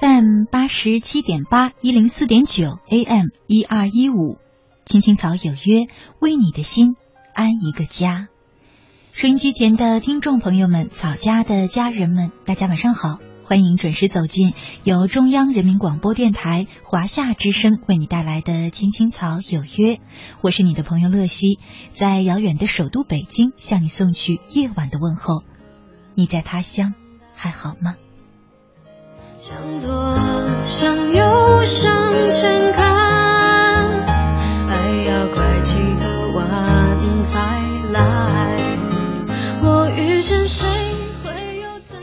FM 八十七点八一零四点九 AM 一二一五，青青草有约，为你的心安一个家。收音机前的听众朋友们，草家的家人们，大家晚上好，欢迎准时走进由中央人民广播电台华夏之声为你带来的《青青草有约》，我是你的朋友乐西，在遥远的首都北京向你送去夜晚的问候。你在他乡还好吗？向左，向右，向前看，爱要拐几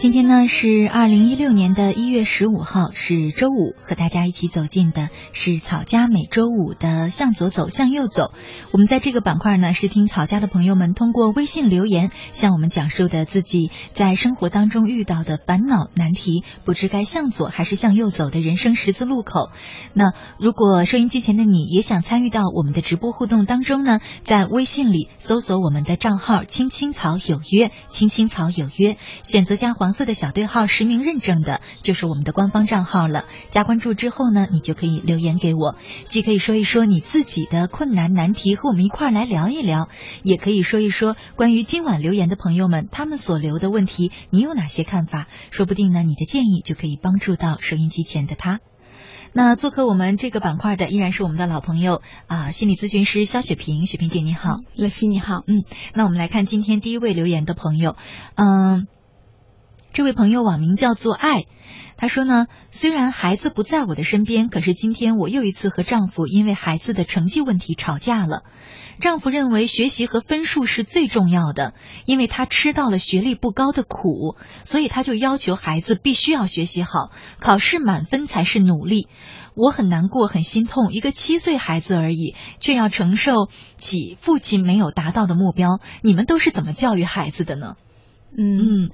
今天呢是二零一六年的一月十五号，是周五，和大家一起走进的是草家每周五的向左走，向右走。我们在这个板块呢，是听草家的朋友们通过微信留言向我们讲述的自己在生活当中遇到的烦恼难题，不知该向左还是向右走的人生十字路口。那如果收音机前的你也想参与到我们的直播互动当中呢，在微信里搜索我们的账号“青青草有约”，“青青草有约”，选择加黄。色的小对号实名认证的，就是我们的官方账号了。加关注之后呢，你就可以留言给我，既可以说一说你自己的困难难题，和我们一块儿来聊一聊，也可以说一说关于今晚留言的朋友们他们所留的问题，你有哪些看法？说不定呢，你的建议就可以帮助到收音机前的他。那做客我们这个板块的依然是我们的老朋友啊，心理咨询师肖雪萍，雪萍姐你好，乐西你好，嗯，那我们来看今天第一位留言的朋友，嗯。这位朋友网名叫做爱，他说呢，虽然孩子不在我的身边，可是今天我又一次和丈夫因为孩子的成绩问题吵架了。丈夫认为学习和分数是最重要的，因为他吃到了学历不高的苦，所以他就要求孩子必须要学习好，考试满分才是努力。我很难过，很心痛，一个七岁孩子而已，却要承受起父亲没有达到的目标。你们都是怎么教育孩子的呢？嗯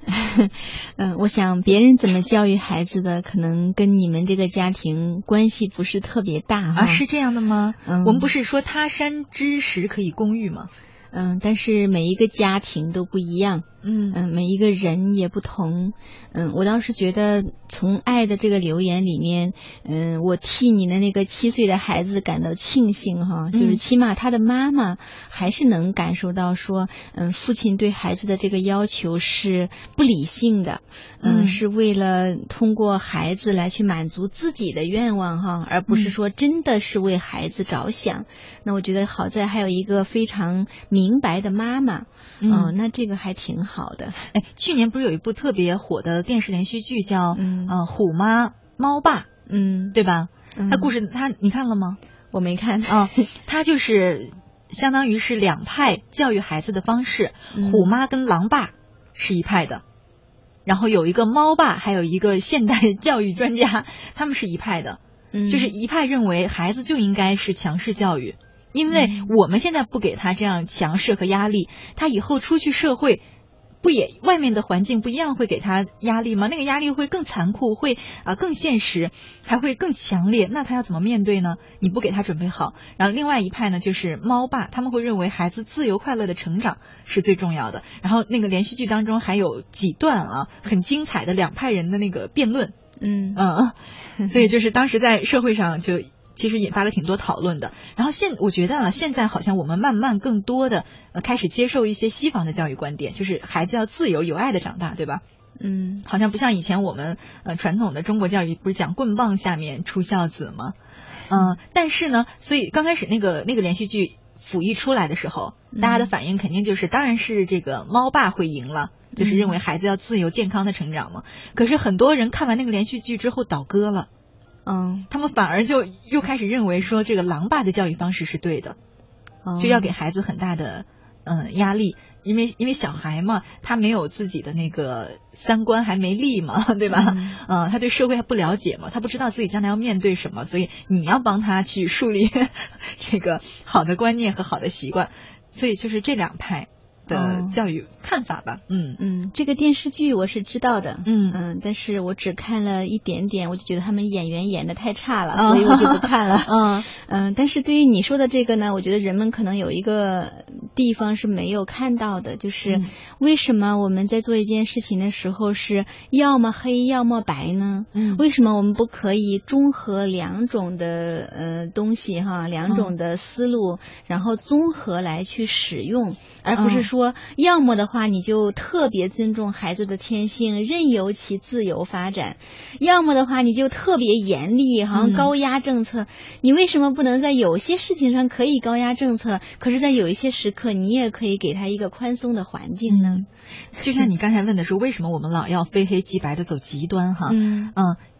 嗯，我想别人怎么教育孩子的，可能跟你们这个家庭关系不是特别大啊？是这样的吗？嗯，我们不是说他山之石可以攻玉吗？嗯，但是每一个家庭都不一样，嗯。嗯，每一个人也不同，嗯，我倒是觉得从爱的这个留言里面，嗯，我替你的那个七岁的孩子感到庆幸哈，就是起码他的妈妈还是能感受到说，嗯，父亲对孩子的这个要求是不理性的，嗯，是为了通过孩子来去满足自己的愿望哈，而不是说真的是为孩子着想。那我觉得好在还有一个非常。明白的妈妈，嗯，那这个还挺好的。哎，去年不是有一部特别火的电视连续剧叫《嗯呃虎妈猫爸》，嗯，对吧？那故事他你看了吗？我没看啊。他就是相当于是两派教育孩子的方式，虎妈跟狼爸是一派的，然后有一个猫爸，还有一个现代教育专家，他们是一派的，就是一派认为孩子就应该是强势教育。因为我们现在不给他这样强势和压力，他以后出去社会，不也外面的环境不一样会给他压力吗？那个压力会更残酷，会啊更现实，还会更强烈。那他要怎么面对呢？你不给他准备好。然后另外一派呢，就是猫爸，他们会认为孩子自由快乐的成长是最重要的。然后那个连续剧当中还有几段啊很精彩的两派人的那个辩论，嗯嗯，所以就是当时在社会上就。其实引发了挺多讨论的。然后现我觉得啊，现在好像我们慢慢更多的呃开始接受一些西方的教育观点，就是孩子要自由有爱的长大，对吧？嗯，好像不像以前我们呃传统的中国教育不是讲棍棒下面出孝子吗？嗯，但是呢，所以刚开始那个那个连续剧甫一出来的时候，大家的反应肯定就是当然是这个猫爸会赢了，就是认为孩子要自由健康的成长嘛。可是很多人看完那个连续剧之后倒戈了。嗯，他们反而就又开始认为说这个狼爸的教育方式是对的，就要给孩子很大的嗯压力，因为因为小孩嘛，他没有自己的那个三观还没立嘛，对吧？嗯，他对社会还不了解嘛，他不知道自己将来要面对什么，所以你要帮他去树立 这个好的观念和好的习惯，所以就是这两派。的教育看法吧。嗯嗯，这个电视剧我是知道的，嗯嗯，但是我只看了一点点，我就觉得他们演员演的太差了，所以我就不看了。嗯嗯，但是对于你说的这个呢，我觉得人们可能有一个地方是没有看到的，就是为什么我们在做一件事情的时候是要么黑要么白呢？嗯，为什么我们不可以综合两种的呃东西哈，两种的思路，然后综合来去使用？而不是说，要么的话你就特别尊重孩子的天性，任由其自由发展；要么的话你就特别严厉，好像高压政策。你为什么不能在有些事情上可以高压政策，可是在有一些时刻你也可以给他一个宽松的环境呢？就像你刚才问的说，为什么我们老要非黑即白的走极端？哈，嗯，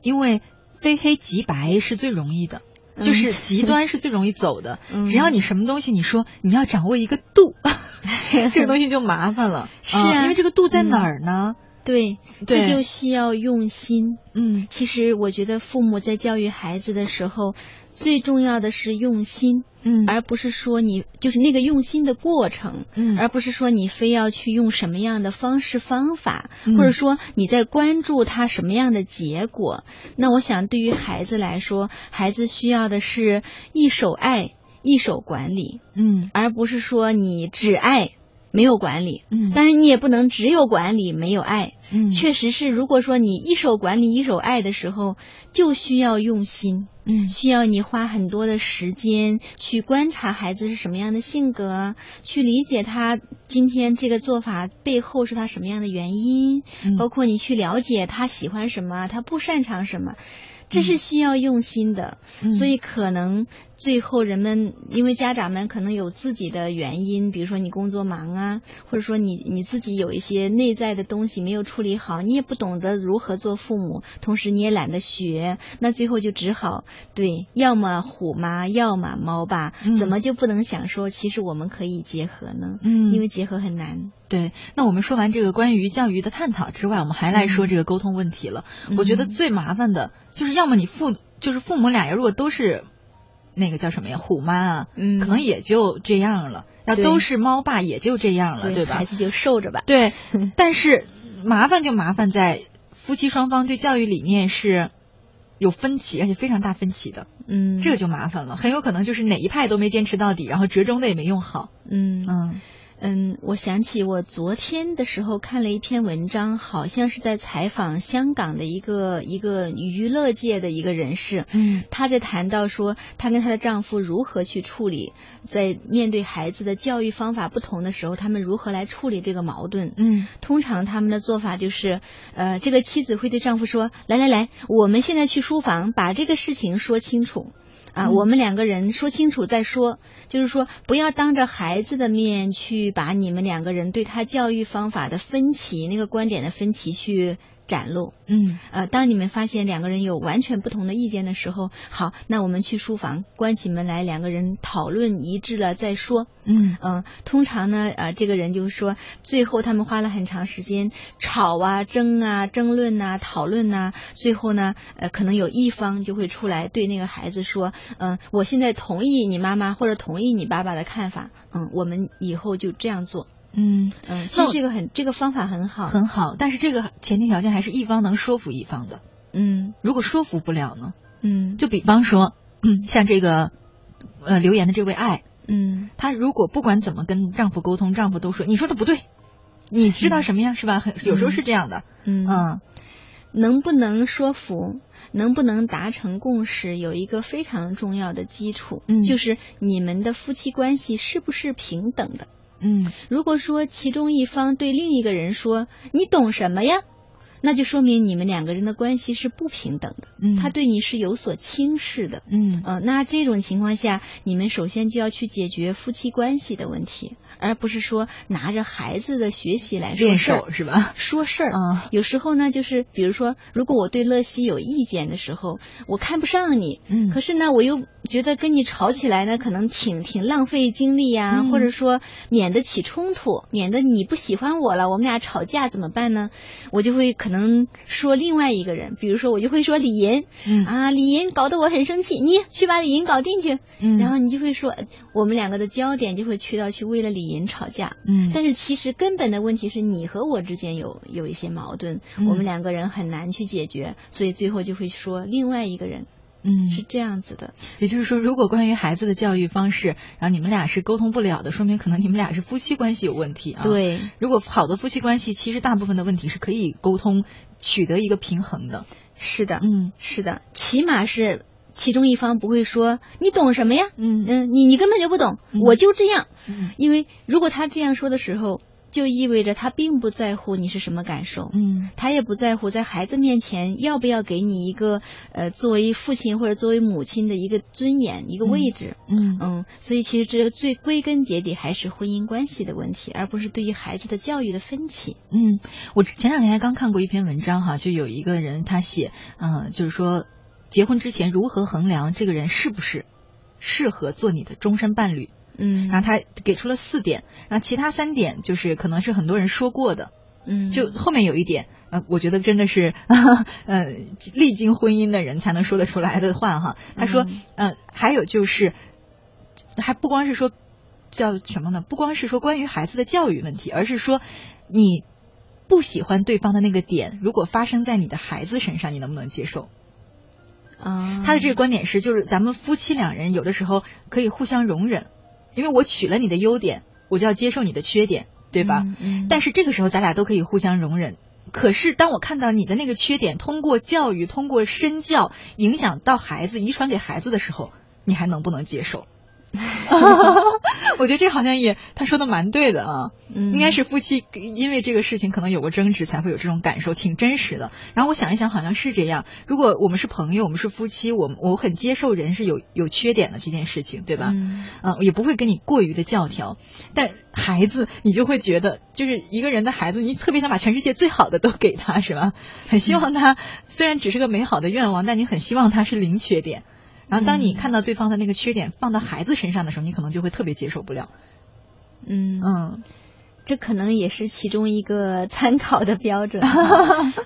因为非黑即白是最容易的。就是极端是最容易走的，只要你什么东西，你说你要掌握一个度，这个东西就麻烦了。是啊，因为这个度在哪儿呢？对，这就需要用心。嗯，其实我觉得父母在教育孩子的时候。最重要的是用心，嗯，而不是说你就是那个用心的过程，嗯，而不是说你非要去用什么样的方式方法，或者说你在关注他什么样的结果。那我想，对于孩子来说，孩子需要的是一手爱，一手管理，嗯，而不是说你只爱。没有管理，嗯，但是你也不能只有管理没有爱，嗯，确实是，如果说你一手管理一手爱的时候，就需要用心，嗯，需要你花很多的时间去观察孩子是什么样的性格，去理解他今天这个做法背后是他什么样的原因，包括你去了解他喜欢什么，他不擅长什么。这是需要用心的，所以可能最后人们因为家长们可能有自己的原因，比如说你工作忙啊，或者说你你自己有一些内在的东西没有处理好，你也不懂得如何做父母，同时你也懒得学，那最后就只好对，要么虎妈，要么猫爸，怎么就不能想说其实我们可以结合呢？嗯，因为结合很难。对，那我们说完这个关于教育的探讨之外，我们还来说这个沟通问题了。我觉得最麻烦的就是，要么你父就是父母俩呀，如果都是那个叫什么呀，虎妈啊，嗯，可能也就这样了；要都是猫爸，也就这样了，对吧？孩子就受着吧。对，但是麻烦就麻烦在夫妻双方对教育理念是有分歧，而且非常大分歧的。嗯，这个就麻烦了，很有可能就是哪一派都没坚持到底，然后折中的也没用好。嗯嗯。嗯，我想起我昨天的时候看了一篇文章，好像是在采访香港的一个一个娱乐界的一个人士。嗯，她在谈到说，她跟她的丈夫如何去处理，在面对孩子的教育方法不同的时候，他们如何来处理这个矛盾。嗯，通常他们的做法就是，呃，这个妻子会对丈夫说：“来来来，我们现在去书房把这个事情说清楚。”啊，我们两个人说清楚再说，就是说不要当着孩子的面去把你们两个人对他教育方法的分歧、那个观点的分歧去。展露，嗯，呃，当你们发现两个人有完全不同的意见的时候，好，那我们去书房关起门来，两个人讨论一致了再说，嗯。嗯，通常呢，呃，这个人就是说，最后他们花了很长时间吵啊、争啊、争论呐、讨论呐，最后呢，呃，可能有一方就会出来对那个孩子说，嗯，我现在同意你妈妈或者同意你爸爸的看法，嗯，我们以后就这样做。嗯嗯，其实这个很这个方法很好很好，但是这个前提条件还是一方能说服一方的。嗯，如果说服不了呢？嗯，就比方说，嗯，像这个呃留言的这位爱，嗯，她如果不管怎么跟丈夫沟通，丈夫都说你说的不对，你知道什么呀？是吧？很有时候是这样的。嗯，能不能说服，能不能达成共识，有一个非常重要的基础，嗯就是你们的夫妻关系是不是平等的？嗯，如果说其中一方对另一个人说“你懂什么呀”，那就说明你们两个人的关系是不平等的。嗯，他对你是有所轻视的。嗯，呃，那这种情况下，你们首先就要去解决夫妻关系的问题。而不是说拿着孩子的学习来说事儿是吧？说事儿嗯，有时候呢，就是比如说，如果我对乐西有意见的时候，我看不上你，嗯，可是呢，我又觉得跟你吵起来呢，可能挺挺浪费精力呀，或者说免得起冲突，免得你不喜欢我了，我们俩吵架怎么办呢？我就会可能。可能说另外一个人，比如说我就会说李银，嗯。啊，李银搞得我很生气，你去把李银搞定去，嗯，然后你就会说我们两个的焦点就会去到去为了李银吵架，嗯，但是其实根本的问题是你和我之间有有一些矛盾，我们两个人很难去解决，所以最后就会说另外一个人。嗯，是这样子的。也就是说，如果关于孩子的教育方式，然后你们俩是沟通不了的，说明可能你们俩是夫妻关系有问题啊。对，如果好的夫妻关系，其实大部分的问题是可以沟通，取得一个平衡的。是的，嗯，是的，起码是其中一方不会说你懂什么呀？嗯嗯，你你根本就不懂，我就这样。嗯，因为如果他这样说的时候。就意味着他并不在乎你是什么感受，嗯，他也不在乎在孩子面前要不要给你一个呃作为父亲或者作为母亲的一个尊严一个位置，嗯。嗯，所以其实这最归根结底还是婚姻关系的问题，而不是对于孩子的教育的分歧。嗯，我前两天还刚看过一篇文章哈，就有一个人他写，嗯，就是说结婚之前如何衡量这个人是不是适合做你的终身伴侣。嗯，然后他给出了四点，然后其他三点就是可能是很多人说过的，嗯，就后面有一点，呃，我觉得真的是，呃，历经婚姻的人才能说得出来的话哈。他说，嗯，还有就是，还不光是说叫什么呢？不光是说关于孩子的教育问题，而是说你不喜欢对方的那个点，如果发生在你的孩子身上，你能不能接受？啊，他的这个观点是，就是咱们夫妻两人有的时候可以互相容忍。因为我取了你的优点，我就要接受你的缺点，对吧？嗯。但是这个时候咱俩都可以互相容忍。可是当我看到你的那个缺点，通过教育、通过身教影响到孩子、遗传给孩子的时候，你还能不能接受？我觉得这好像也他说的蛮对的啊，应该是夫妻因为这个事情可能有过争执，才会有这种感受，挺真实的。然后我想一想，好像是这样。如果我们是朋友，我们是夫妻，我我很接受人是有有缺点的这件事情，对吧？嗯，也不会跟你过于的教条。但孩子，你就会觉得，就是一个人的孩子，你特别想把全世界最好的都给他，是吧？很希望他虽然只是个美好的愿望，但你很希望他是零缺点。然后，当你看到对方的那个缺点放到孩子身上的时候，你可能就会特别接受不了。嗯嗯。这可能也是其中一个 参考的标准，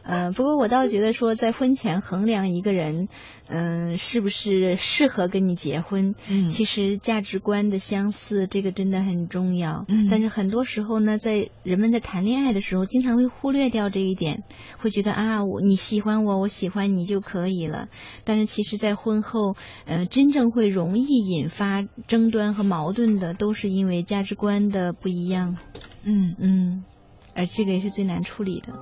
嗯，不过我倒觉得说，在婚前衡量一个人，嗯，是不是适合跟你结婚，嗯，其实价值观的相似，这个真的很重要。嗯，但是很多时候呢，在人们在谈恋爱的时候，经常会忽略掉这一点，会觉得啊，我你喜欢我，我喜欢你就可以了。但是其实，在婚后，呃，真正会容易引发争端和矛盾的，都是因为价值观的不一样。嗯嗯，而这个也是最难处理的。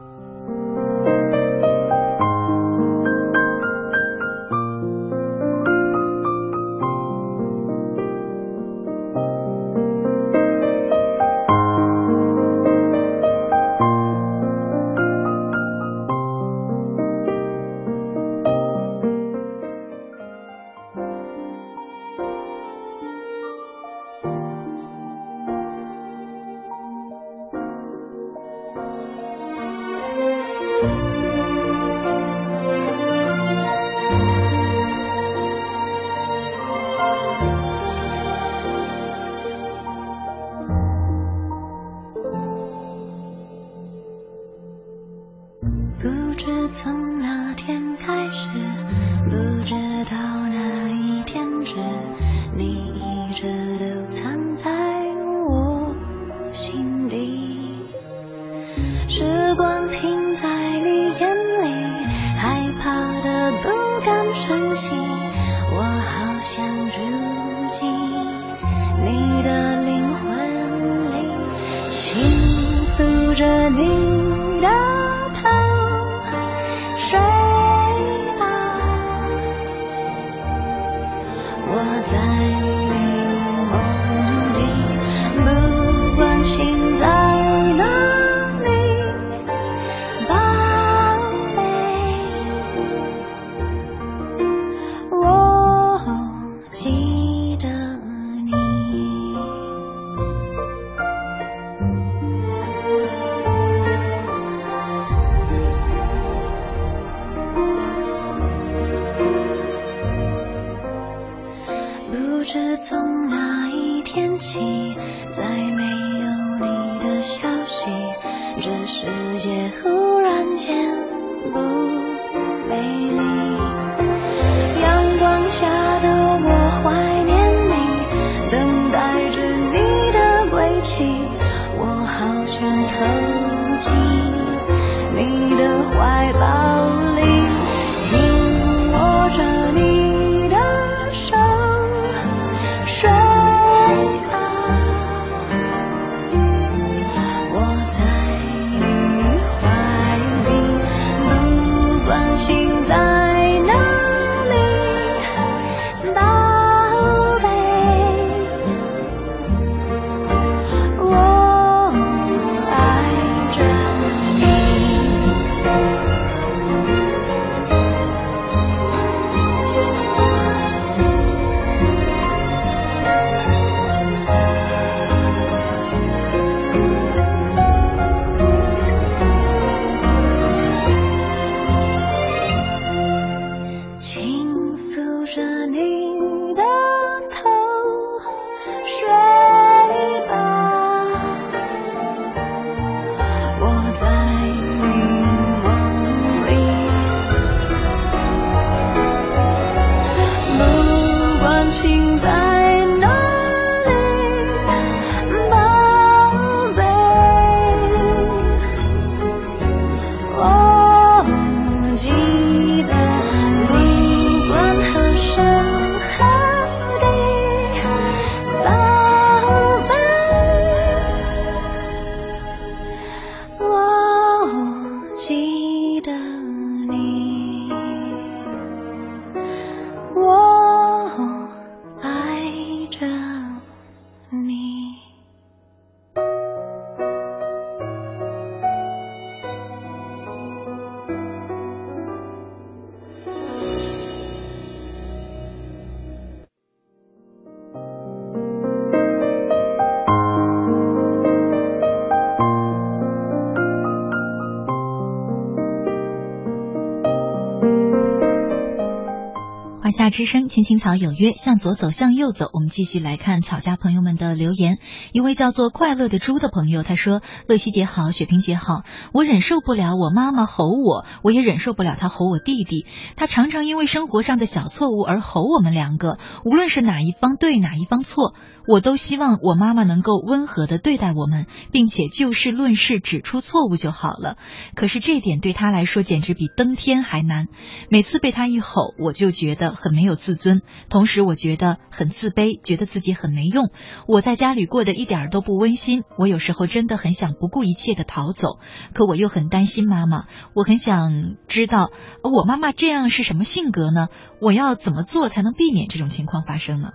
声青青草有约，向左走，向右走。我们继续来看草家朋友们的留言。一位叫做快乐的猪的朋友，他说：“乐西姐好，雪萍姐好。我忍受不了我妈妈吼我，我也忍受不了她吼我弟弟。她常常因为生活上的小错误而吼我们两个，无论是哪一方对，哪一方错。”我都希望我妈妈能够温和的对待我们，并且就事论事指出错误就好了。可是这点对她来说简直比登天还难。每次被她一吼，我就觉得很没有自尊，同时我觉得很自卑，觉得自己很没用。我在家里过得一点都不温馨。我有时候真的很想不顾一切的逃走，可我又很担心妈妈。我很想知道我妈妈这样是什么性格呢？我要怎么做才能避免这种情况发生呢？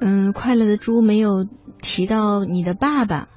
嗯，快乐的猪没有提到你的爸爸，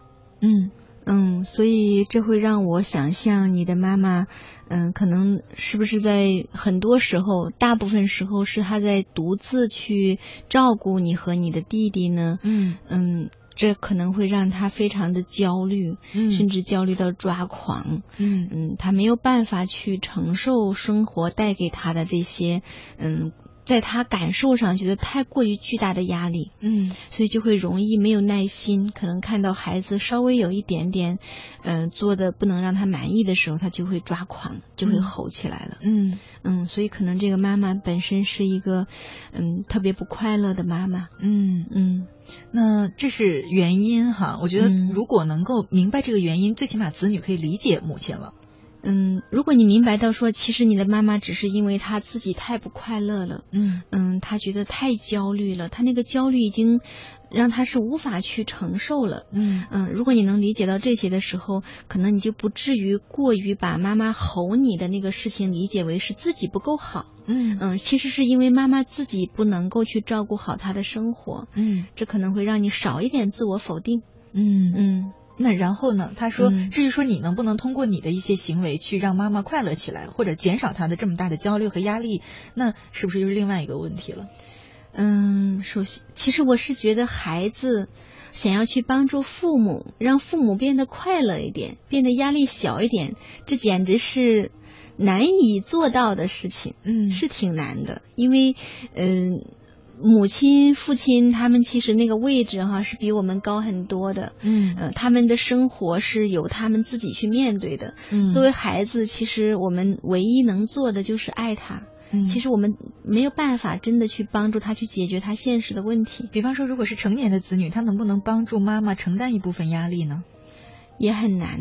嗯嗯，所以这会让我想象你的妈妈，嗯，可能是不是在很多时候，大部分时候是她在独自去照顾你和你的弟弟呢？嗯嗯，这可能会让她非常的焦虑，甚至焦虑到抓狂。嗯嗯，他没有办法去承受生活带给她的这些，嗯。在他感受上觉得太过于巨大的压力，嗯，所以就会容易没有耐心，可能看到孩子稍微有一点点，嗯，做的不能让他满意的时候，他就会抓狂，就会吼起来了，嗯。嗯，所以可能这个妈妈本身是一个，嗯，特别不快乐的妈妈，嗯。嗯，那这是原因哈，我觉得如果能够明白这个原因，最起码子女可以理解母亲了。嗯，如果你明白到说，其实你的妈妈只是因为她自己太不快乐了，嗯。嗯，她觉得太焦虑了，她那个焦虑已经让她是无法去承受了，嗯。嗯，如果你能理解到这些的时候，可能你就不至于过于把妈妈吼你的那个事情理解为是自己不够好，嗯。嗯，其实是因为妈妈自己不能够去照顾好她的生活，嗯，这可能会让你少一点自我否定，嗯。嗯。那然后呢？他说，至于说你能不能通过你的一些行为去让妈妈快乐起来，或者减少她的这么大的焦虑和压力，那是不是又是另外一个问题了？嗯，首先，其实我是觉得孩子想要去帮助父母，让父母变得快乐一点，变得压力小一点，这简直是难以做到的事情。嗯，是挺难的，因为，嗯。母亲、父亲他们其实那个位置哈是比我们高很多的，嗯，呃，他们的生活是由他们自己去面对的。嗯，作为孩子，其实我们唯一能做的就是爱他。嗯，其实我们没有办法真的去帮助他去解决他现实的问题。比方说，如果是成年的子女，他能不能帮助妈妈承担一部分压力呢？也很难。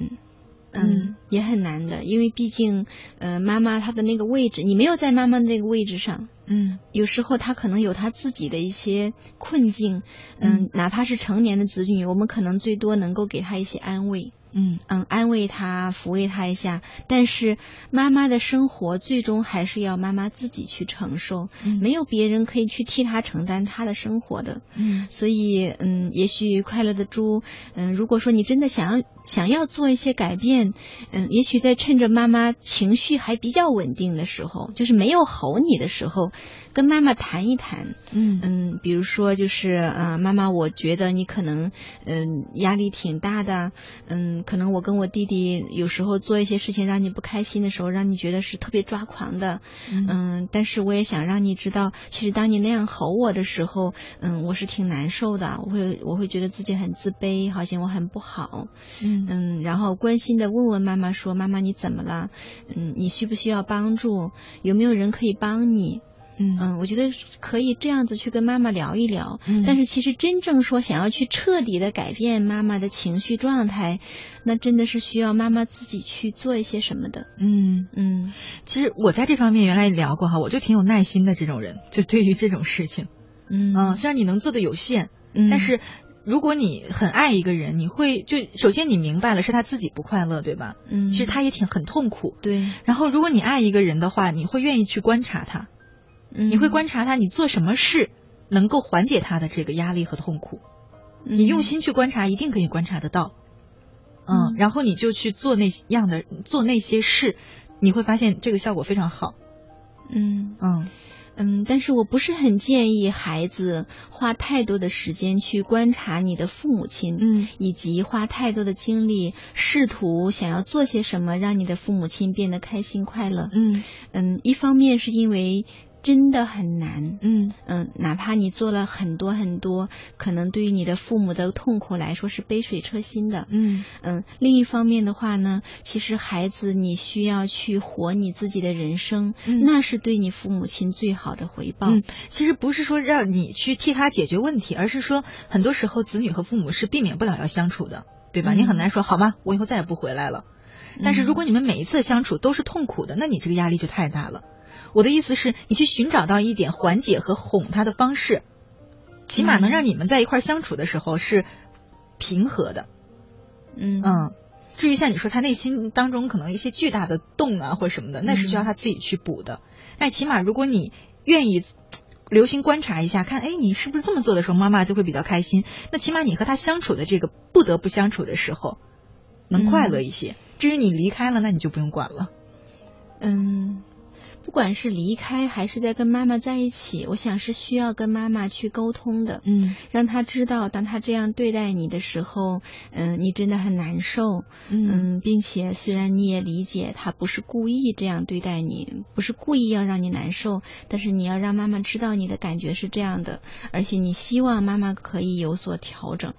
嗯，也很难的，因为毕竟，呃，妈妈她的那个位置，你没有在妈妈那个位置上，嗯，有时候他可能有他自己的一些困境，嗯，哪怕是成年的子女，我们可能最多能够给他一些安慰。嗯嗯，安慰他，抚慰他一下。但是妈妈的生活最终还是要妈妈自己去承受，没有别人可以去替他承担他的生活的。嗯，所以嗯，也许快乐的猪，嗯，如果说你真的想要想要做一些改变，嗯，也许在趁着妈妈情绪还比较稳定的时候，就是没有吼你的时候，跟妈妈谈一谈。嗯嗯，比如说就是啊，妈妈，我觉得你可能嗯压力挺大的，嗯。可能我跟我弟弟有时候做一些事情让你不开心的时候，让你觉得是特别抓狂的，嗯，但是我也想让你知道，其实当你那样吼我的时候，嗯，我是挺难受的，我会我会觉得自己很自卑，好像我很不好，嗯嗯，然后关心的问问妈妈说，妈妈你怎么了？嗯，你需不需要帮助？有没有人可以帮你？嗯嗯，我觉得可以这样子去跟妈妈聊一聊。嗯，但是其实真正说想要去彻底的改变妈妈的情绪状态，那真的是需要妈妈自己去做一些什么的。嗯嗯，其实我在这方面原来聊过哈，我就挺有耐心的这种人，就对于这种事情，嗯虽然你能做的有限，嗯，但是如果你很爱一个人，你会就首先你明白了是他自己不快乐，对吧？嗯，其实他也挺很痛苦。对。然后如果你爱一个人的话，你会愿意去观察他。你会观察他，你做什么事能够缓解他的这个压力和痛苦？你用心去观察，一定可以观察得到。嗯，然后你就去做那样的做那些事，你会发现这个效果非常好。嗯嗯嗯，但是我不是很建议孩子花太多的时间去观察你的父母亲，嗯，以及花太多的精力试图想要做些什么让你的父母亲变得开心快乐。嗯嗯，一方面是因为。真的很难，嗯嗯，哪怕你做了很多很多，可能对于你的父母的痛苦来说是杯水车薪的，嗯嗯。另一方面的话呢，其实孩子你需要去活你自己的人生，那是对你父母亲最好的回报。嗯，其实不是说让你去替他解决问题，而是说很多时候子女和父母是避免不了要相处的，对吧？你很难说好吧，我以后再也不回来了。但是如果你们每一次相处都是痛苦的，那你这个压力就太大了。我的意思是，你去寻找到一点缓解和哄他的方式，起码能让你们在一块相处的时候是平和的。嗯嗯，至于像你说他内心当中可能一些巨大的洞啊或者什么的，那是需要他自己去补的。但起码如果你愿意留心观察一下，看哎你是不是这么做的时候，妈妈就会比较开心。那起码你和他相处的这个不得不相处的时候，能快乐一些。至于你离开了，那你就不用管了。嗯。不管是离开还是在跟妈妈在一起，我想是需要跟妈妈去沟通的，嗯，让她知道，当她这样对待你的时候，嗯，你真的很难受，嗯，并且虽然你也理解她不是故意这样对待你，不是故意要让你难受，但是你要让妈妈知道你的感觉是这样的，而且你希望妈妈可以有所调整，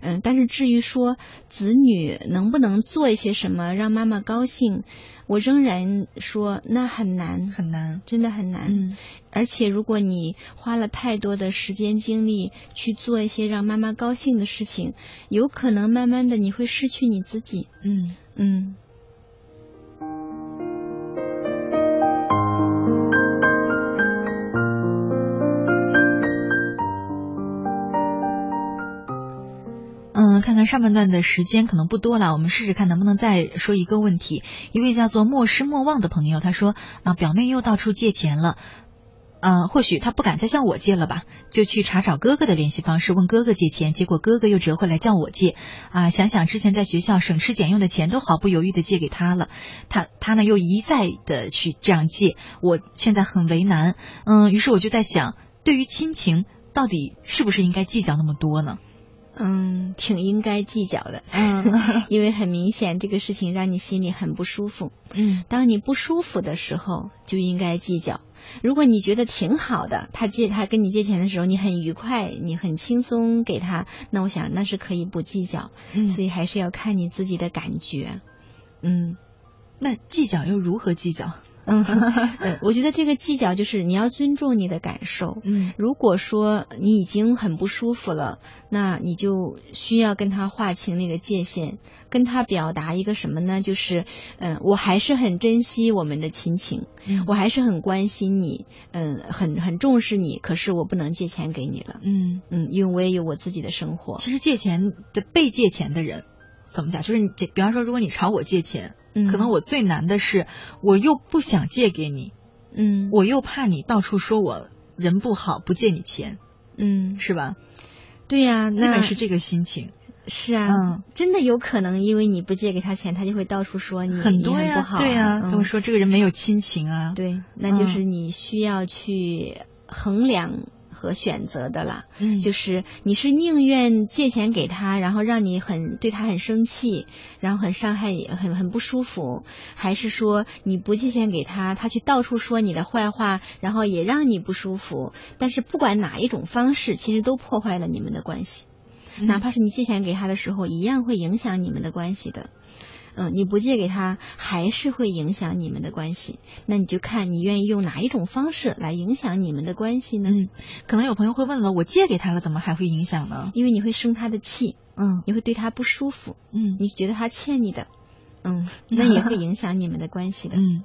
嗯，但是至于说子女能不能做一些什么让妈妈高兴。我仍然说，那很难，很难，真的很难。嗯，而且如果你花了太多的时间精力去做一些让妈妈高兴的事情，有可能慢慢的你会失去你自己。嗯嗯。看上半段的时间可能不多了，我们试试看能不能再说一个问题。一位叫做莫失莫忘的朋友，他说啊，表妹又到处借钱了，呃，或许他不敢再向我借了吧，就去查找哥哥的联系方式，问哥哥借钱，结果哥哥又折回来叫我借。啊，想想之前在学校省吃俭用的钱都毫不犹豫的借给他了，他他呢又一再的去这样借，我现在很为难。嗯，于是我就在想，对于亲情，到底是不是应该计较那么多呢？嗯，挺应该计较的，嗯，因为很明显这个事情让你心里很不舒服，嗯，当你不舒服的时候就应该计较，如果你觉得挺好的，他借他跟你借钱的时候，你很愉快，你很轻松给他，那我想那是可以不计较。嗯，所以还是要看你自己的感觉。嗯，那计较又如何计较？嗯，我觉得这个计较就是你要尊重你的感受。嗯，如果说你已经很不舒服了，那你就需要跟他划清那个界限，跟他表达一个什么呢？就是，嗯，我还是很珍惜我们的亲情，我还是很关心你，嗯，很很重视你。可是我不能借钱给你了。嗯嗯，因为我也有我自己的生活。其实借钱的被借钱的人怎么讲？就是你这，比方说，如果你朝我借钱。可能我最难的是，我又不想借给你，嗯，我又怕你到处说我人不好，不借你钱，嗯，是吧？对呀，基本是这个心情。是啊，嗯，真的有可能，因为你不借给他钱，他就会到处说你很多呀，对呀，都说这个人没有亲情啊。对，那就是你需要去衡量。和选择的了，嗯，就是你是宁愿借钱给他，然后让你很对他很生气，然后很伤害，很很不舒服，还是说你不借钱给他，他去到处说你的坏话，然后也让你不舒服？但是不管哪一种方式，其实都破坏了你们的关系，哪怕是你借钱给他的时候，一样会影响你们的关系的。嗯，你不借给他，还是会影响你们的关系。那你就看你愿意用哪一种方式来影响你们的关系呢？嗯，可能有朋友会问了，我借给他了，怎么还会影响呢？因为你会生他的气，嗯，你会对他不舒服，嗯，你觉得他欠你的，嗯，那也会影响你们的关系的，嗯。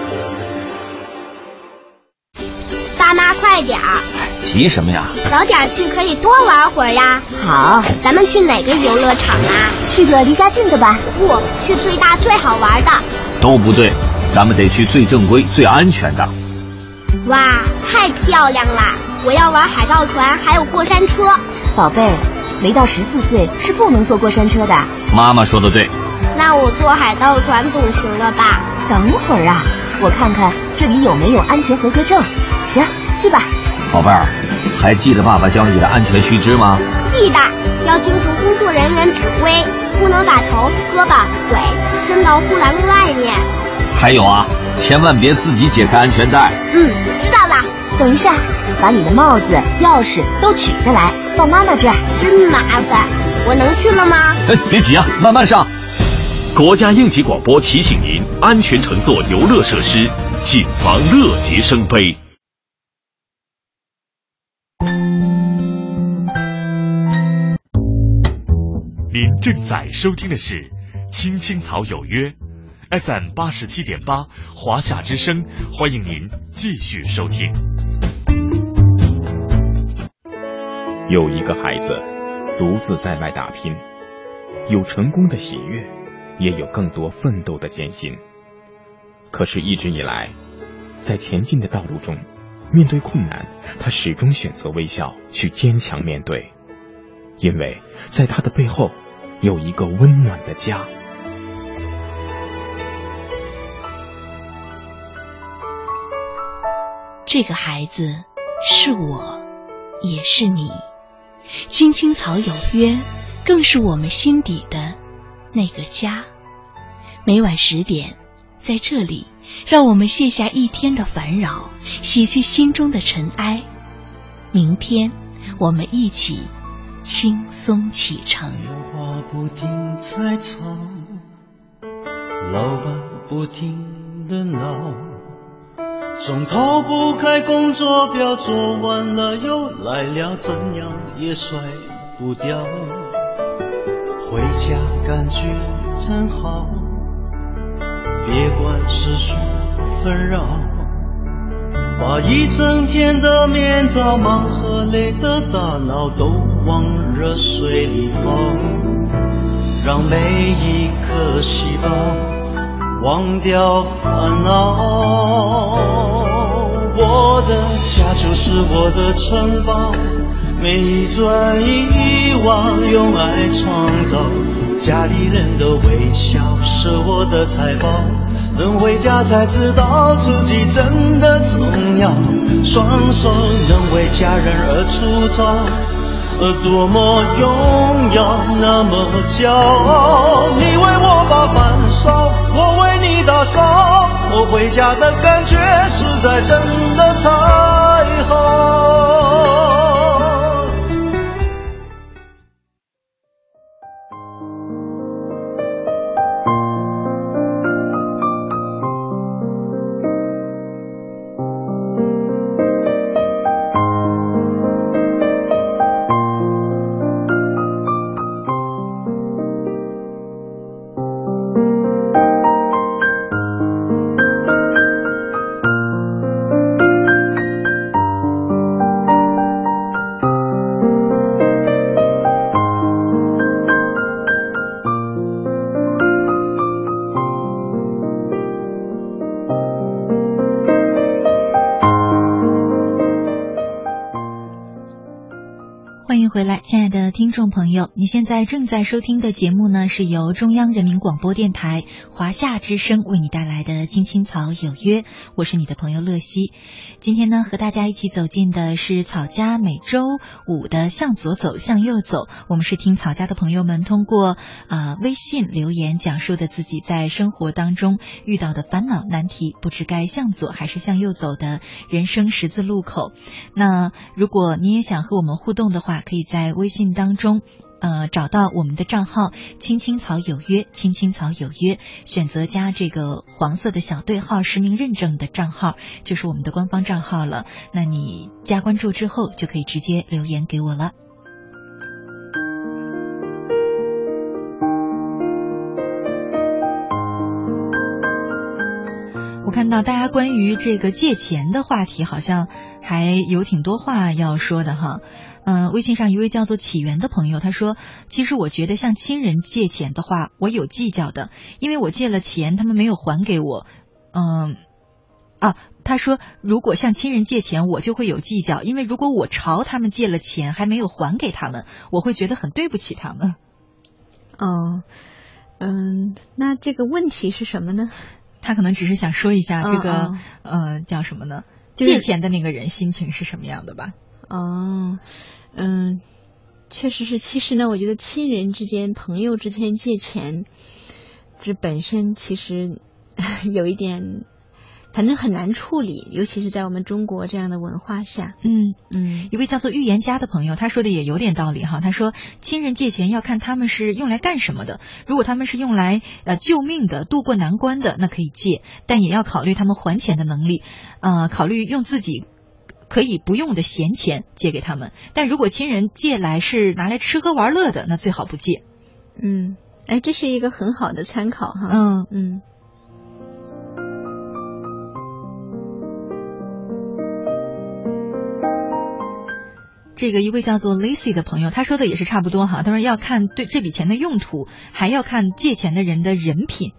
妈，快点儿！急什么呀？早点去可以多玩会儿呀。好，咱们去哪个游乐场啊？去个离家近的吧。不去最大最好玩的。都不对，咱们得去最正规、最安全的。哇，太漂亮了！我要玩海盗船，还有过山车。宝贝，没到十四岁是不能坐过山车的。妈妈说的对。那我坐海盗船总行了吧？等会儿啊，我看看这里有没有安全合格证。行，去吧。宝贝儿，还记得爸爸教你的安全须知吗？记得，要听从工作人员指挥，不能把头、胳膊、腿伸到护栏外面。还有啊，千万别自己解开安全带。嗯，知道了。等一下，把你的帽子、钥匙都取下来，放妈妈这儿。真麻烦，我能去了吗？哎，别急啊，慢慢上。国家应急广播提醒您：安全乘坐游乐设施，谨防乐极生悲。您正在收听的是《青青草有约》，FM 八十七点八，华夏之声，欢迎您继续收听。有一个孩子独自在外打拼，有成功的喜悦，也有更多奋斗的艰辛。可是，一直以来，在前进的道路中，面对困难，他始终选择微笑，去坚强面对，因为在他的背后。有一个温暖的家。这个孩子是我，也是你。青青草有约，更是我们心底的那个家。每晚十点，在这里，让我们卸下一天的烦扰，洗去心中的尘埃。明天，我们一起。轻松启程。电话不停在吵，老板不停的闹，总逃不开工作表，做完了又来了，怎样也甩不掉。回家感觉真好，别管世俗纷扰。把一整天的面罩、忙和累的大脑都往热水里泡，让每一颗细胞忘掉烦恼。我的家就是我的城堡，每一砖一瓦用爱创造，家里人的微笑是我的财宝。能回家才知道自己真的重要，双手能为家人而粗糙，而多么荣耀，那么骄傲。你为我把饭烧，我为你打扫，我回家的感觉实在真的太好。听众朋友，你现在正在收听的节目呢，是由中央人民广播电台华夏之声为你带来的《青青草有约》，我是你的朋友乐西。今天呢，和大家一起走进的是草家每周五的向左走，向右走。我们是听草家的朋友们通过啊微信留言讲述的自己在生活当中遇到的烦恼难题，不知该向左还是向右走的人生十字路口。那如果你也想和我们互动的话，可以在微信当中。中，呃，找到我们的账号“青青草有约”，“青青草有约”，选择加这个黄色的小对号实名认证的账号，就是我们的官方账号了。那你加关注之后，就可以直接留言给我了。我看到大家关于这个借钱的话题，好像还有挺多话要说的哈。嗯，微信上一位叫做起源的朋友，他说：“其实我觉得向亲人借钱的话，我有计较的，因为我借了钱，他们没有还给我。嗯，啊，他说如果向亲人借钱，我就会有计较，因为如果我朝他们借了钱还没有还给他们，我会觉得很对不起他们。哦，嗯，那这个问题是什么呢？他可能只是想说一下这个，呃，叫什么呢？借钱的那个人心情是什么样的吧？”哦，嗯，确实是。其实呢，我觉得亲人之间、朋友之间借钱，这本身其实 有一点。反正很难处理，尤其是在我们中国这样的文化下。嗯嗯，一位叫做预言家的朋友，他说的也有点道理哈。他说，亲人借钱要看他们是用来干什么的。如果他们是用来呃救命的、渡过难关的，那可以借，但也要考虑他们还钱的能力。呃，考虑用自己可以不用的闲钱借给他们。但如果亲人借来是拿来吃喝玩乐的，那最好不借。嗯，哎，这是一个很好的参考哈。嗯嗯。这个一位叫做 Lacy 的朋友，他说的也是差不多哈。他说要看对这笔钱的用途，还要看借钱的人的人品。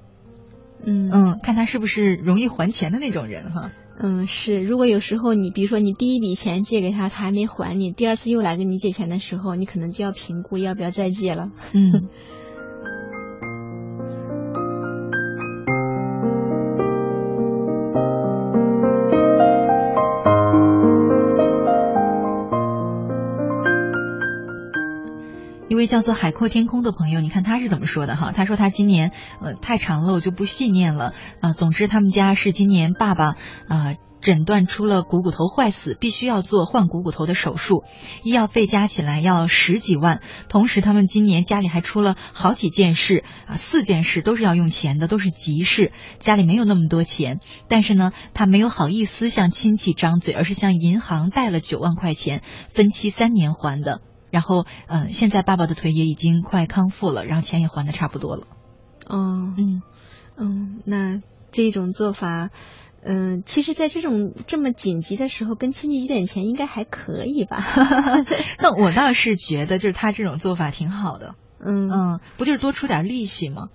嗯嗯，看他是不是容易还钱的那种人哈。嗯，是。如果有时候你比如说你第一笔钱借给他，他还没还你，第二次又来跟你借钱的时候，你可能就要评估要不要再借了。嗯。叫做海阔天空的朋友，你看他是怎么说的哈？他说他今年呃太长了，我就不细念了啊。总之他们家是今年爸爸啊诊断出了股骨头坏死，必须要做换股骨头的手术，医药费加起来要十几万。同时他们今年家里还出了好几件事啊，四件事都是要用钱的，都是急事，家里没有那么多钱。但是呢，他没有好意思向亲戚张嘴，而是向银行贷了九万块钱，分期三年还的。然后，嗯，现在爸爸的腿也已经快康复了，然后钱也还的差不多了。哦，嗯，嗯，那这种做法，嗯，其实，在这种这么紧急的时候，跟亲戚借点钱应该还可以吧？那我倒是觉得，就是他这种做法挺好的。嗯嗯，不就是多出点利息吗？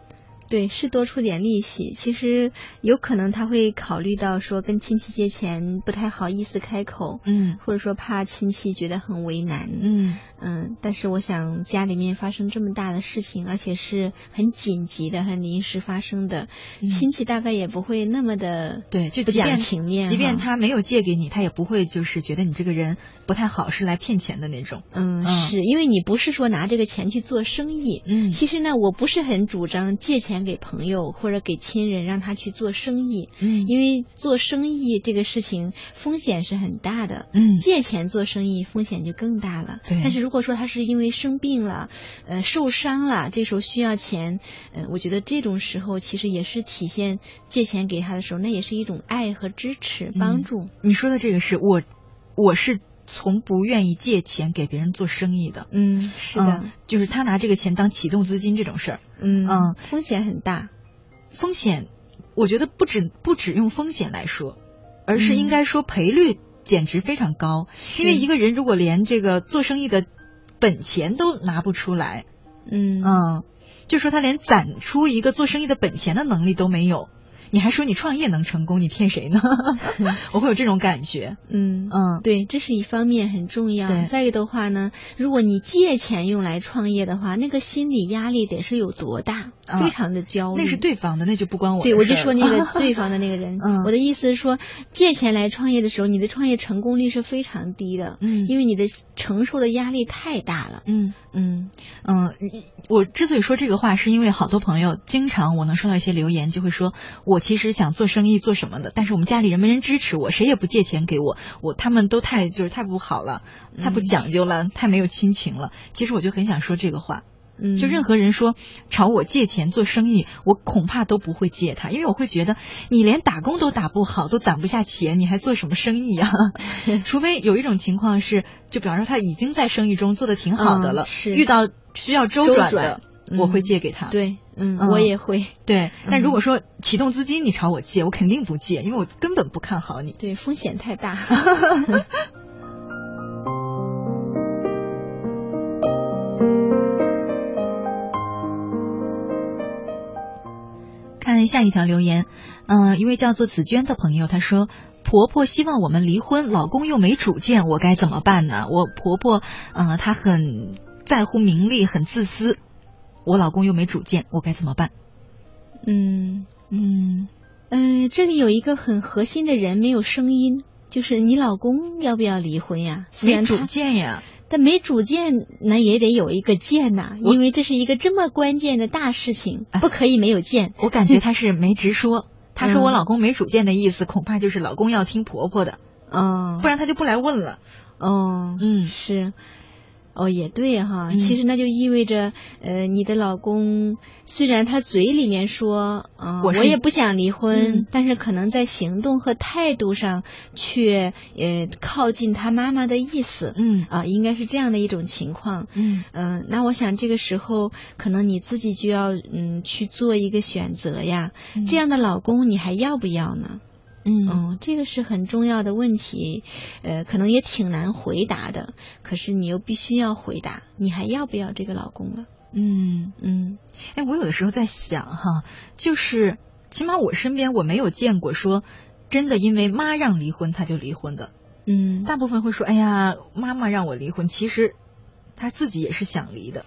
对，是多出点利息。其实有可能他会考虑到说跟亲戚借钱不太好意思开口，嗯，或者说怕亲戚觉得很为难，嗯嗯。但是我想家里面发生这么大的事情，而且是很紧急的、很临时发生的，亲戚大概也不会那么的对，就不讲情面。即便他没有借给你，他也不会就是觉得你这个人不太好，是来骗钱的那种。嗯，是因为你不是说拿这个钱去做生意。嗯，其实呢，我不是很主张借钱。给朋友或者给亲人，让他去做生意，嗯，因为做生意这个事情风险是很大的，嗯，借钱做生意风险就更大了，对。但是如果说他是因为生病了，呃，受伤了，这时候需要钱，嗯，我觉得这种时候其实也是体现借钱给他的时候，那也是一种爱和支持帮助。你说的这个是我，我是。从不愿意借钱给别人做生意的，嗯，是的，就是他拿这个钱当启动资金这种事儿，嗯嗯，风险很大，风险，我觉得不止不止用风险来说，而是应该说赔率简直非常高，因为一个人如果连这个做生意的本钱都拿不出来，嗯。嗯，就说他连攒出一个做生意的本钱的能力都没有。你还说你创业能成功？你骗谁呢？我会有这种感觉。嗯嗯，对，这是一方面很重要。再一个的话呢，如果你借钱用来创业的话，那个心理压力得是有多大？非常的焦虑。那是对方的，那就不关我。对，我就说那个 对方的那个人。嗯，我的意思是说，借钱来创业的时候，你的创业成功率是非常低的。嗯，因为你的承受的压力太大了。嗯嗯嗯，我之所以说这个话，是因为好多朋友经常我能收到一些留言，就会说我。我其实想做生意做什么的，但是我们家里人没人支持我，谁也不借钱给我，我他们都太就是太不好了，太不讲究了，太没有亲情了。其实我就很想说这个话，嗯，就任何人说朝我借钱做生意，我恐怕都不会借他，因为我会觉得你连打工都打不好，都攒不下钱，你还做什么生意呀？除非有一种情况是，就比方说他已经在生意中做的挺好的了，是遇到需要周转的。我会借给他，对，嗯，我也会。对，但如果说启动资金你朝我借，我肯定不借，因为我根本不看好你。对，风险太大。看下一条留言，嗯，一位叫做紫娟的朋友，她说：“婆婆希望我们离婚，老公又没主见，我该怎么办呢？我婆婆，嗯，她很在乎名利，很自私。”我老公又没主见，我该怎么办？嗯嗯嗯，这里有一个很核心的人没有声音，就是你老公要不要离婚呀？没主见呀，但没主见，那也得有一个见呐，因为这是一个这么关键的大事情，不可以没有见。我感觉他是没直说，他说我老公没主见的意思，恐怕就是老公要听婆婆的，嗯，不然他就不来问了。嗯，嗯，是。哦，也对哈，其实那就意味着，呃，你的老公虽然他嘴里面说，啊，我也不想离婚，但是可能在行动和态度上却，呃，靠近他妈妈的意思，嗯，啊，应该是这样的一种情况，嗯。嗯，那我想这个时候可能你自己就要，嗯，去做一个选择呀，这样的老公你还要不要呢？嗯，这个是很重要的问题，呃，可能也挺难回答的。可是你又必须要回答，你还要不要这个老公了？嗯嗯，哎，我有的时候在想哈，就是起码我身边我没有见过说真的因为妈让离婚他就离婚的。嗯，大部分会说，哎呀，妈妈让我离婚，其实他自己也是想离的。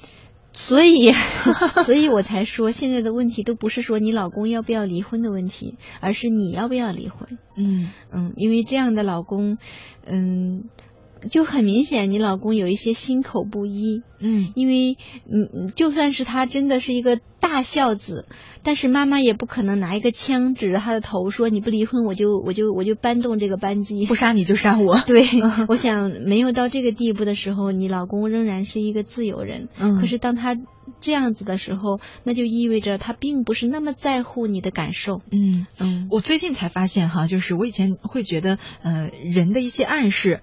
所以，所以我才说，现在的问题都不是说你老公要不要离婚的问题，而是你要不要离婚。嗯嗯，因为这样的老公，嗯。就很明显，你老公有一些心口不一，嗯，因为嗯，就算是他真的是一个大孝子，但是妈妈也不可能拿一个枪指着他的头说你不离婚我就我就我就搬动这个扳机，不杀你就杀我。对，我想没有到这个地步的时候，你老公仍然是一个自由人。嗯，可是当他这样子的时候，那就意味着他并不是那么在乎你的感受。嗯嗯，我最近才发现哈，就是我以前会觉得呃人的一些暗示。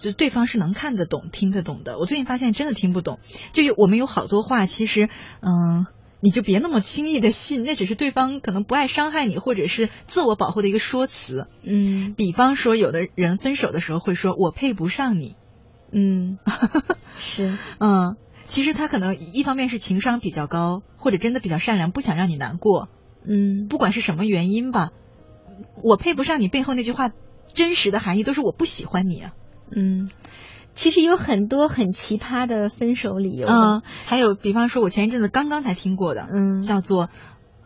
就对方是能看得懂、听得懂的。我最近发现真的听不懂。就有我们有好多话，其实，嗯，你就别那么轻易的信，那只是对方可能不爱伤害你，或者是自我保护的一个说辞。嗯，比方说，有的人分手的时候会说“我配不上你”。嗯，是，嗯，其实他可能一方面是情商比较高，或者真的比较善良，不想让你难过。嗯，不管是什么原因吧，“我配不上你”背后那句话真实的含义都是我不喜欢你啊。嗯，其实有很多很奇葩的分手理由。嗯，还有，比方说，我前一阵子刚刚才听过的，嗯，叫做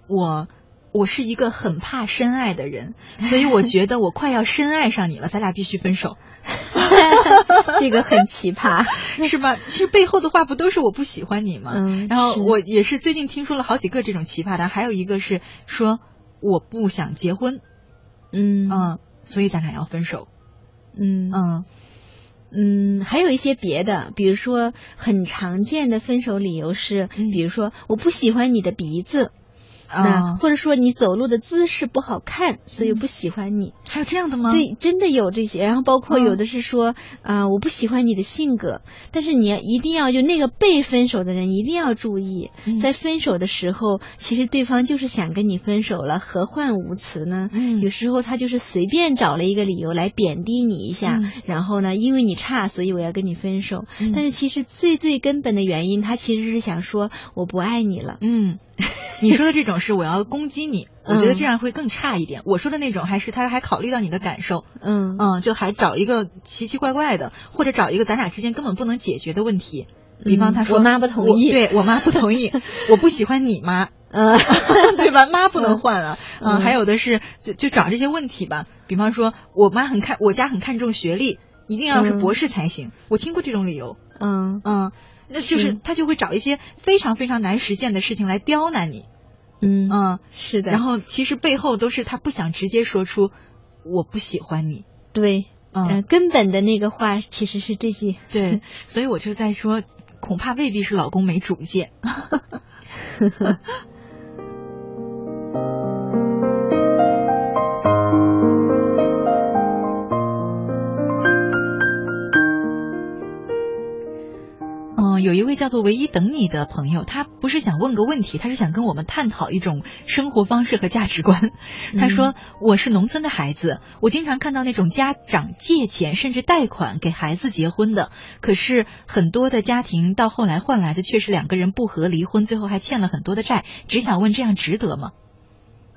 我我是一个很怕深爱的人，所以我觉得我快要深爱上你了，咱俩必须分手。这个很奇葩，是吧？其实背后的话不都是我不喜欢你吗？嗯，然后我也是最近听说了好几个这种奇葩的，还有一个是说我不想结婚，嗯嗯，所以咱俩要分手。嗯嗯。嗯，还有一些别的，比如说很常见的分手理由是，比如说我不喜欢你的鼻子。啊，或者说你走路的姿势不好看，所以不喜欢你。还有这样的吗？对，真的有这些。然后包括有的是说，啊，我不喜欢你的性格。但是你一定要就那个被分手的人一定要注意，在分手的时候，其实对方就是想跟你分手了，何患无辞呢？嗯，有时候他就是随便找了一个理由来贬低你一下，然后呢，因为你差，所以我要跟你分手。但是其实最最根本的原因，他其实是想说我不爱你了。嗯，你说的这种。是我要攻击你，我觉得这样会更差一点。我说的那种还是他还考虑到你的感受，嗯嗯，就还找一个奇奇怪怪的，或者找一个咱俩之间根本不能解决的问题。比方他说我妈不同意，对我妈不同意，我不喜欢你妈，嗯，对吧？妈不能换啊，嗯，还有的是就就找这些问题吧。比方说我妈很看我家很看重学历，一定要是博士才行。我听过这种理由，嗯嗯，那就是他就会找一些非常非常难实现的事情来刁难你。嗯嗯，是的。然后其实背后都是他不想直接说出我不喜欢你。对，嗯，根本的那个话其实是这些。对，所以我就在说，恐怕未必是老公没主见。叫做“唯一等你”的朋友，他不是想问个问题，他是想跟我们探讨一种生活方式和价值观。他说：“我是农村的孩子，我经常看到那种家长借钱甚至贷款给孩子结婚的，可是很多的家庭到后来换来的却是两个人不和离婚，最后还欠了很多的债。只想问，这样值得吗？”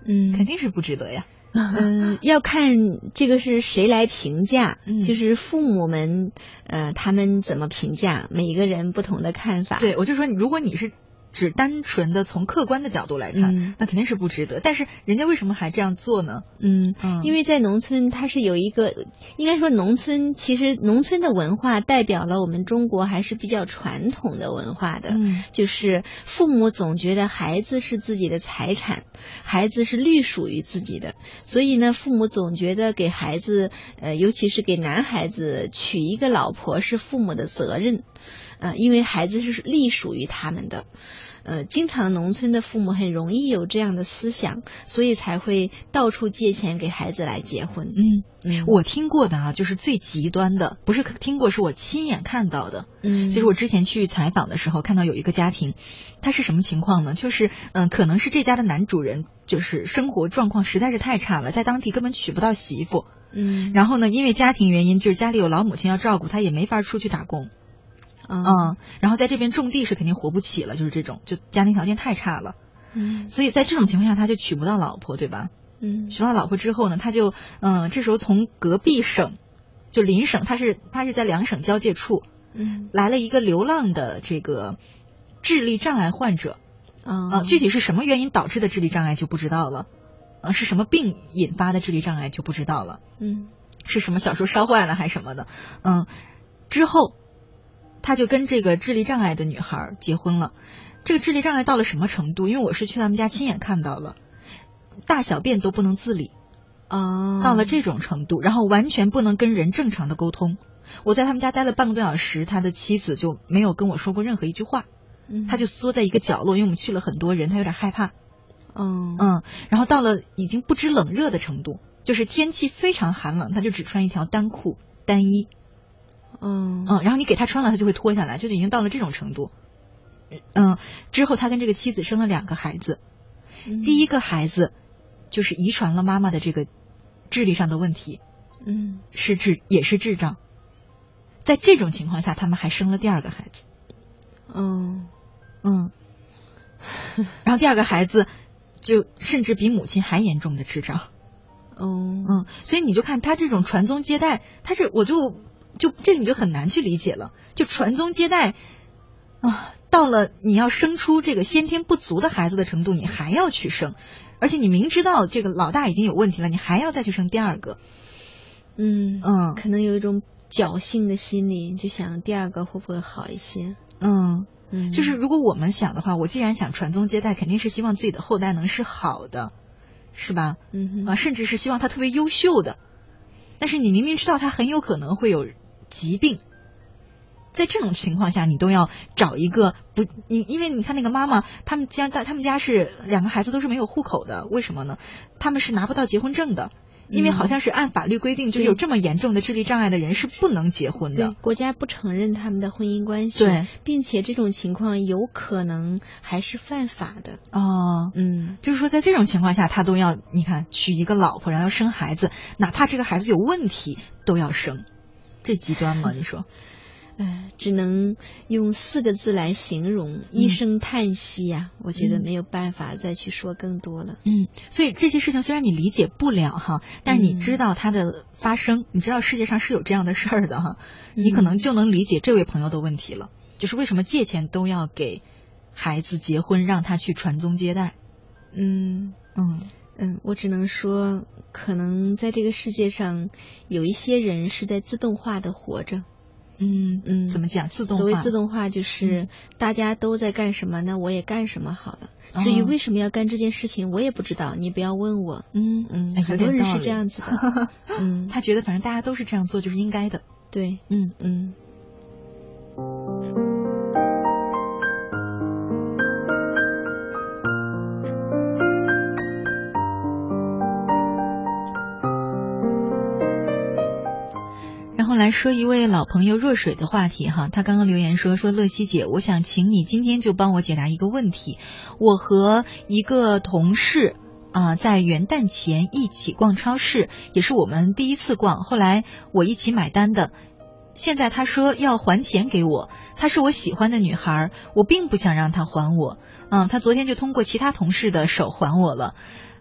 嗯，肯定是不值得呀。嗯，要看这个是谁来评价，就是父母们，呃，他们怎么评价，每一个人不同的看法。对，我就说，如果你是。只单纯的从客观的角度来看，那肯定是不值得。但是人家为什么还这样做呢？嗯，因为在农村，它是有一个，应该说农村其实农村的文化代表了我们中国还是比较传统的文化的，就是父母总觉得孩子是自己的财产，孩子是隶属于自己的，所以呢，父母总觉得给孩子，呃，尤其是给男孩子娶一个老婆是父母的责任，呃，因为孩子是隶属于他们的。呃，经常农村的父母很容易有这样的思想，所以才会到处借钱给孩子来结婚。嗯，我听过的啊，就是最极端的，不是听过，是我亲眼看到的。嗯，就是我之前去采访的时候，看到有一个家庭，他是什么情况呢？就是嗯，可能是这家的男主人就是生活状况实在是太差了，在当地根本娶不到媳妇。嗯，然后呢，因为家庭原因，就是家里有老母亲要照顾，他也没法出去打工。嗯，然后在这边种地是肯定活不起了，就是这种，就家庭条件太差了。嗯，所以在这种情况下，他就娶不到老婆，对吧？嗯，娶到老婆之后呢，他就嗯，这时候从隔壁省，就邻省，他是他是在两省交界处，嗯，来了一个流浪的这个智力障碍患者。啊，具体是什么原因导致的智力障碍就不知道了。啊，是什么病引发的智力障碍就不知道了。嗯，是什么小时候烧坏了还是什么的？嗯，之后。他就跟这个智力障碍的女孩结婚了，这个智力障碍到了什么程度？因为我是去他们家亲眼看到了，大小便都不能自理，啊，到了这种程度，然后完全不能跟人正常的沟通。我在他们家待了半个多小时，他的妻子就没有跟我说过任何一句话，他就缩在一个角落，因为我们去了很多人，他有点害怕，嗯嗯，然后到了已经不知冷热的程度，就是天气非常寒冷，他就只穿一条单裤单衣。嗯嗯，然后你给他穿了，他就会脱下来，就已经到了这种程度。嗯，之后他跟这个妻子生了两个孩子，第一个孩子就是遗传了妈妈的这个智力上的问题，嗯，是智也是智障。在这种情况下，他们还生了第二个孩子。嗯嗯，然后第二个孩子就甚至比母亲还严重的智障。嗯嗯，所以你就看他这种传宗接代，他是我就。就这你就很难去理解了，就传宗接代啊，到了你要生出这个先天不足的孩子的程度，你还要去生，而且你明知道这个老大已经有问题了，你还要再去生第二个，嗯嗯，可能有一种侥幸的心理，就想第二个会不会好一些？嗯嗯，就是如果我们想的话，我既然想传宗接代，肯定是希望自己的后代能是好的，是吧？嗯啊，甚至是希望他特别优秀的，但是你明明知道他很有可能会有。疾病，在这种情况下，你都要找一个不，你因为你看那个妈妈，他们家他们家是两个孩子都是没有户口的，为什么呢？他们是拿不到结婚证的，因为好像是按法律规定，就是有这么严重的智力障碍的人是不能结婚的，国家不承认他们的婚姻关系，对，并且这种情况有可能还是犯法的。哦，嗯，就是说在这种情况下，他都要你看娶一个老婆，然后生孩子，哪怕这个孩子有问题都要生。这极端吗？你说，呃，只能用四个字来形容，一声叹息呀。我觉得没有办法再去说更多了。嗯，所以这些事情虽然你理解不了哈，但是你知道它的发生，你知道世界上是有这样的事儿的哈，你可能就能理解这位朋友的问题了。就是为什么借钱都要给孩子结婚，让他去传宗接代？嗯嗯。嗯，我只能说，可能在这个世界上，有一些人是在自动化的活着。嗯嗯，怎么讲？自动化？所谓自动化，就是大家都在干什么，那我也干什么好了。至于为什么要干这件事情，我也不知道，你不要问我。嗯嗯，很多人是这样子的。嗯，他觉得反正大家都是这样做，就是应该的。对，嗯嗯。来说一位老朋友若水的话题哈，他刚刚留言说说乐西姐，我想请你今天就帮我解答一个问题。我和一个同事啊在元旦前一起逛超市，也是我们第一次逛，后来我一起买单的。现在他说要还钱给我，她是我喜欢的女孩，我并不想让他还我。嗯，他昨天就通过其他同事的手还我了。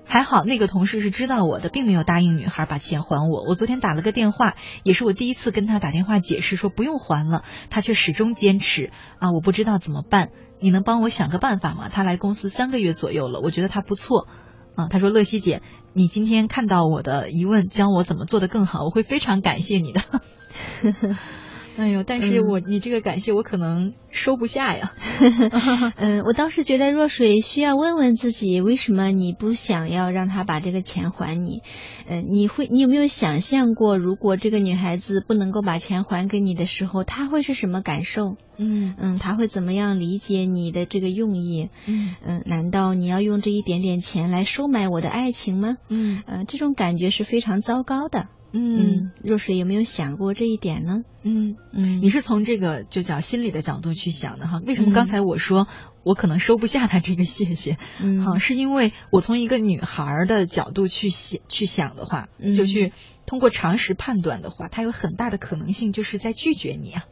还好那个同事是知道我的，并没有答应女孩把钱还我。我昨天打了个电话，也是我第一次跟他打电话解释说不用还了，他却始终坚持啊，我不知道怎么办，你能帮我想个办法吗？他来公司三个月左右了，我觉得他不错啊。他说乐西姐，你今天看到我的疑问，教我怎么做得更好，我会非常感谢你的。哎呦，但是我你这个感谢我可能收不下呀。嗯，我倒是觉得若水需要问问自己，为什么你不想要让他把这个钱还你？嗯，你会你有没有想象过，如果这个女孩子不能够把钱还给你的时候，她会是什么感受？嗯嗯，她会怎么样理解你的这个用意？嗯嗯，难道你要用这一点点钱来收买我的爱情吗？嗯嗯，这种感觉是非常糟糕的。嗯，若水有没有想过这一点呢？嗯嗯，你是从这个就叫心理的角度去想的哈？为什么刚才我说我可能收不下他这个谢谢？嗯，好，是因为我从一个女孩的角度去想去想的话，嗯就去通过常识判断的话，他有很大的可能性就是在拒绝你啊。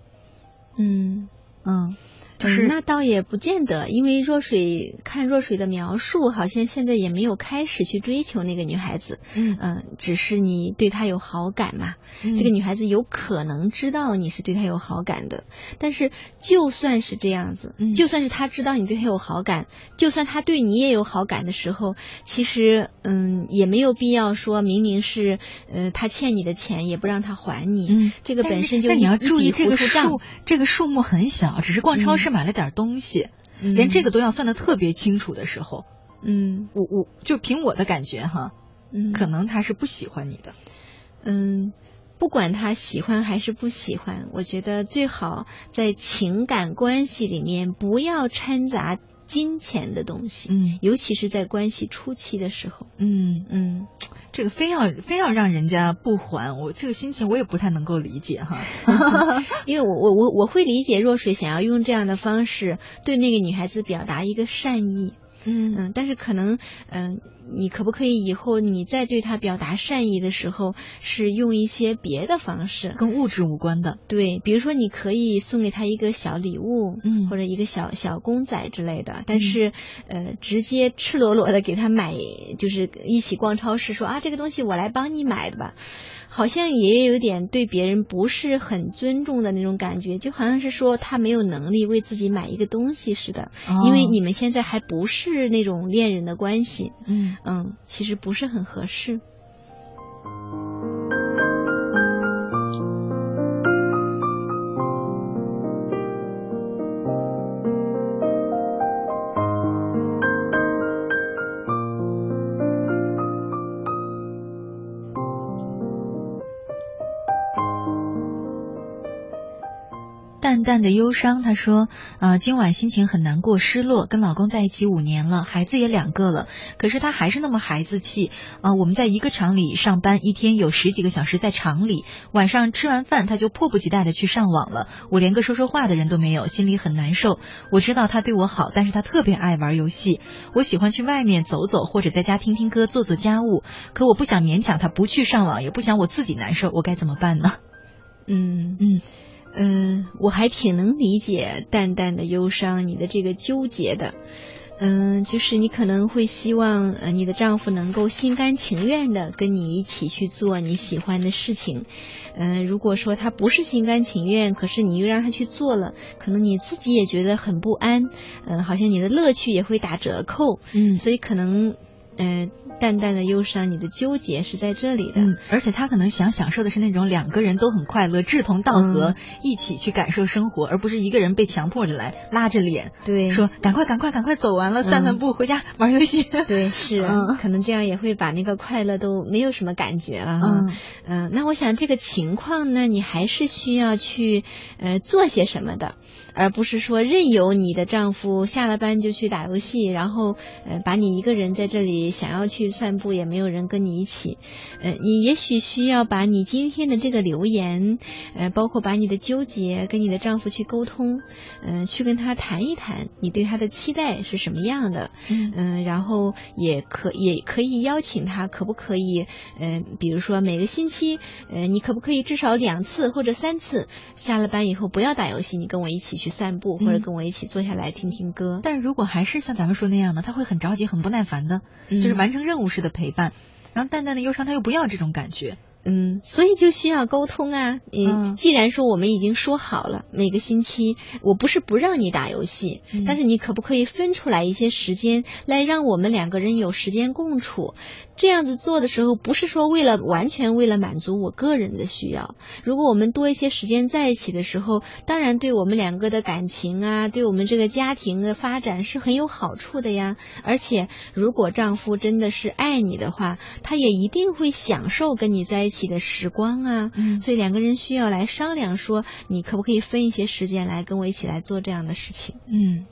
嗯嗯。就是。那倒也不见得，因为若水看若水的描述，好像现在也没有开始去追求那个女孩子，嗯。嗯，只是你对她有好感嘛。嗯。这个女孩子有可能知道你是对她有好感的，但是就算是这样子，嗯。就算是她知道你对她有好感，就算她对你也有好感的时候，其实嗯也没有必要说明明是呃她欠你的钱也不让她还你，嗯，这个本身就但你要注意这个数，这个数目很小，只是逛超市买了点东西，连这个都要算的特别清楚的时候，嗯。我我就凭我的感觉哈，嗯，可能他是不喜欢你的。嗯，不管他喜欢还是不喜欢，我觉得最好在情感关系里面不要掺杂金钱的东西，嗯尤其是在关系初期的时候。嗯，嗯，这个非要非要让人家不还，我这个心情我也不太能够理解哈。因为我我我我会理解若水想要用这样的方式对那个女孩子表达一个善意。嗯嗯，但是可能，嗯、你可不可以以后你再对他表达善意的时候，是用一些别的方式，跟物质无关的。对，比如说你可以送给他一个小礼物，嗯或者一个小小公仔之类的，但是，呃，直接赤裸裸的给他买，就是一起逛超市说啊，这个东西我来帮你买的吧。好像也有点对别人不是很尊重的那种感觉，就好像是说他没有能力为自己买一个东西似的，哦。因为你们现在还不是那种恋人的关系，嗯。嗯，其实不是很合适。淡淡的忧伤，她说：“啊、今晚心情很难过、失落，跟老公在一起五年了，孩子也两个了，可是他还是那么孩子气。啊、我们在一个厂里上班，一天有十几个小时在厂里，晚上吃完饭他就迫不及待的去上网了，我连个说说话的人都没有，心里很难受。我知道他对我好，但是他特别爱玩游戏。我喜欢去外面走走，或者在家听听歌、做做家务，可我不想勉强他不去上网，也不想我自己难受，我该怎么办呢？嗯嗯嗯，我还挺能理解淡淡的忧伤，你的这个纠结的。嗯，就是你可能会希望呃你的丈夫能够心甘情愿的跟你一起去做你喜欢的事情。嗯，如果说他不是心甘情愿，可是你又让他去做了，可能你自己也觉得很不安。嗯，好像你的乐趣也会打折扣。嗯所以可能嗯、淡淡的忧伤，你的纠结是在这里的。嗯，而且他可能想享受的是那种两个人都很快乐、志同道合，嗯一起去感受生活，而不是一个人被强迫着来，拉着脸对，说赶快、赶快、赶快走完了，散散步、回家玩游戏。对，是，嗯可能这样也会把那个快乐都没有什么感觉了哈。嗯嗯、那我想这个情况呢，你还是需要去呃做些什么的，而不是说任由你的丈夫下了班就去打游戏，然后呃把你一个人在这里想要去散步，也没有人跟你一起。呃，你也许需要把你今天的这个留言，呃，包括把你的纠结跟你的丈夫去沟通，嗯，去跟他谈一谈，你对他的期待是什么样的？嗯，然后也可也可以邀请他，可不可以？嗯，比如说每个星期，呃，你可不可以至少两次或者三次下了班以后不要打游戏，你跟我一起去散步，或者跟我一起坐下来听听歌。但如果还是像咱们说那样的，他会很着急、很不耐烦的，就是完成任务式的陪伴，然后淡淡的忧伤，他又不要这种感觉。嗯，所以就需要沟通啊。嗯，既然说我们已经说好了，每个星期我不是不让你打游戏，但是你可不可以分出来一些时间来让我们两个人有时间共处？这样子做的时候，不是说为了完全为了满足我个人的需要。如果我们多一些时间在一起的时候，当然对我们两个的感情啊，对我们这个家庭的发展是很有好处的呀。而且，如果丈夫真的是爱你的话，他也一定会享受跟你在一起的时光啊。嗯，所以两个人需要来商量，说你可不可以分一些时间来跟我一起来做这样的事情？嗯。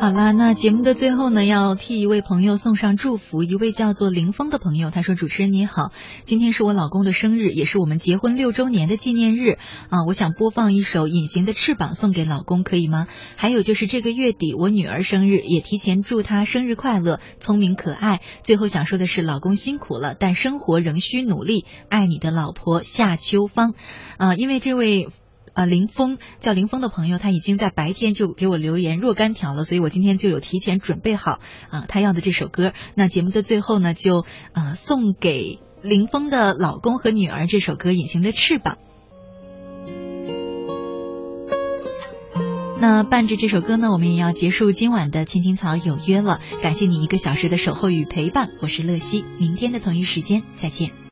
好了，那节目的最后呢，要替一位朋友送上祝福。一位叫做林峰的朋友，他说：“主持人你好，今天是我老公的生日，也是我们结婚六周年的纪念日啊！我想播放一首《隐形的翅膀》送给老公，可以吗？还有就是这个月底我女儿生日，也提前祝她生日快乐，聪明可爱。最后想说的是，老公辛苦了，但生活仍需努力。爱你的老婆夏秋芳啊，因为这位。”啊，林峰叫林峰的朋友，他已经在白天就给我留言若干条了，所以我今天就有提前准备好啊，他要的这首歌。那节目的最后呢，就啊送给林峰的老公和女儿这首歌《隐形的翅膀》。那伴着这首歌呢，我们也要结束今晚的青青草有约了。感谢你一个小时的守候与陪伴，我是乐西，明天的同一时间再见。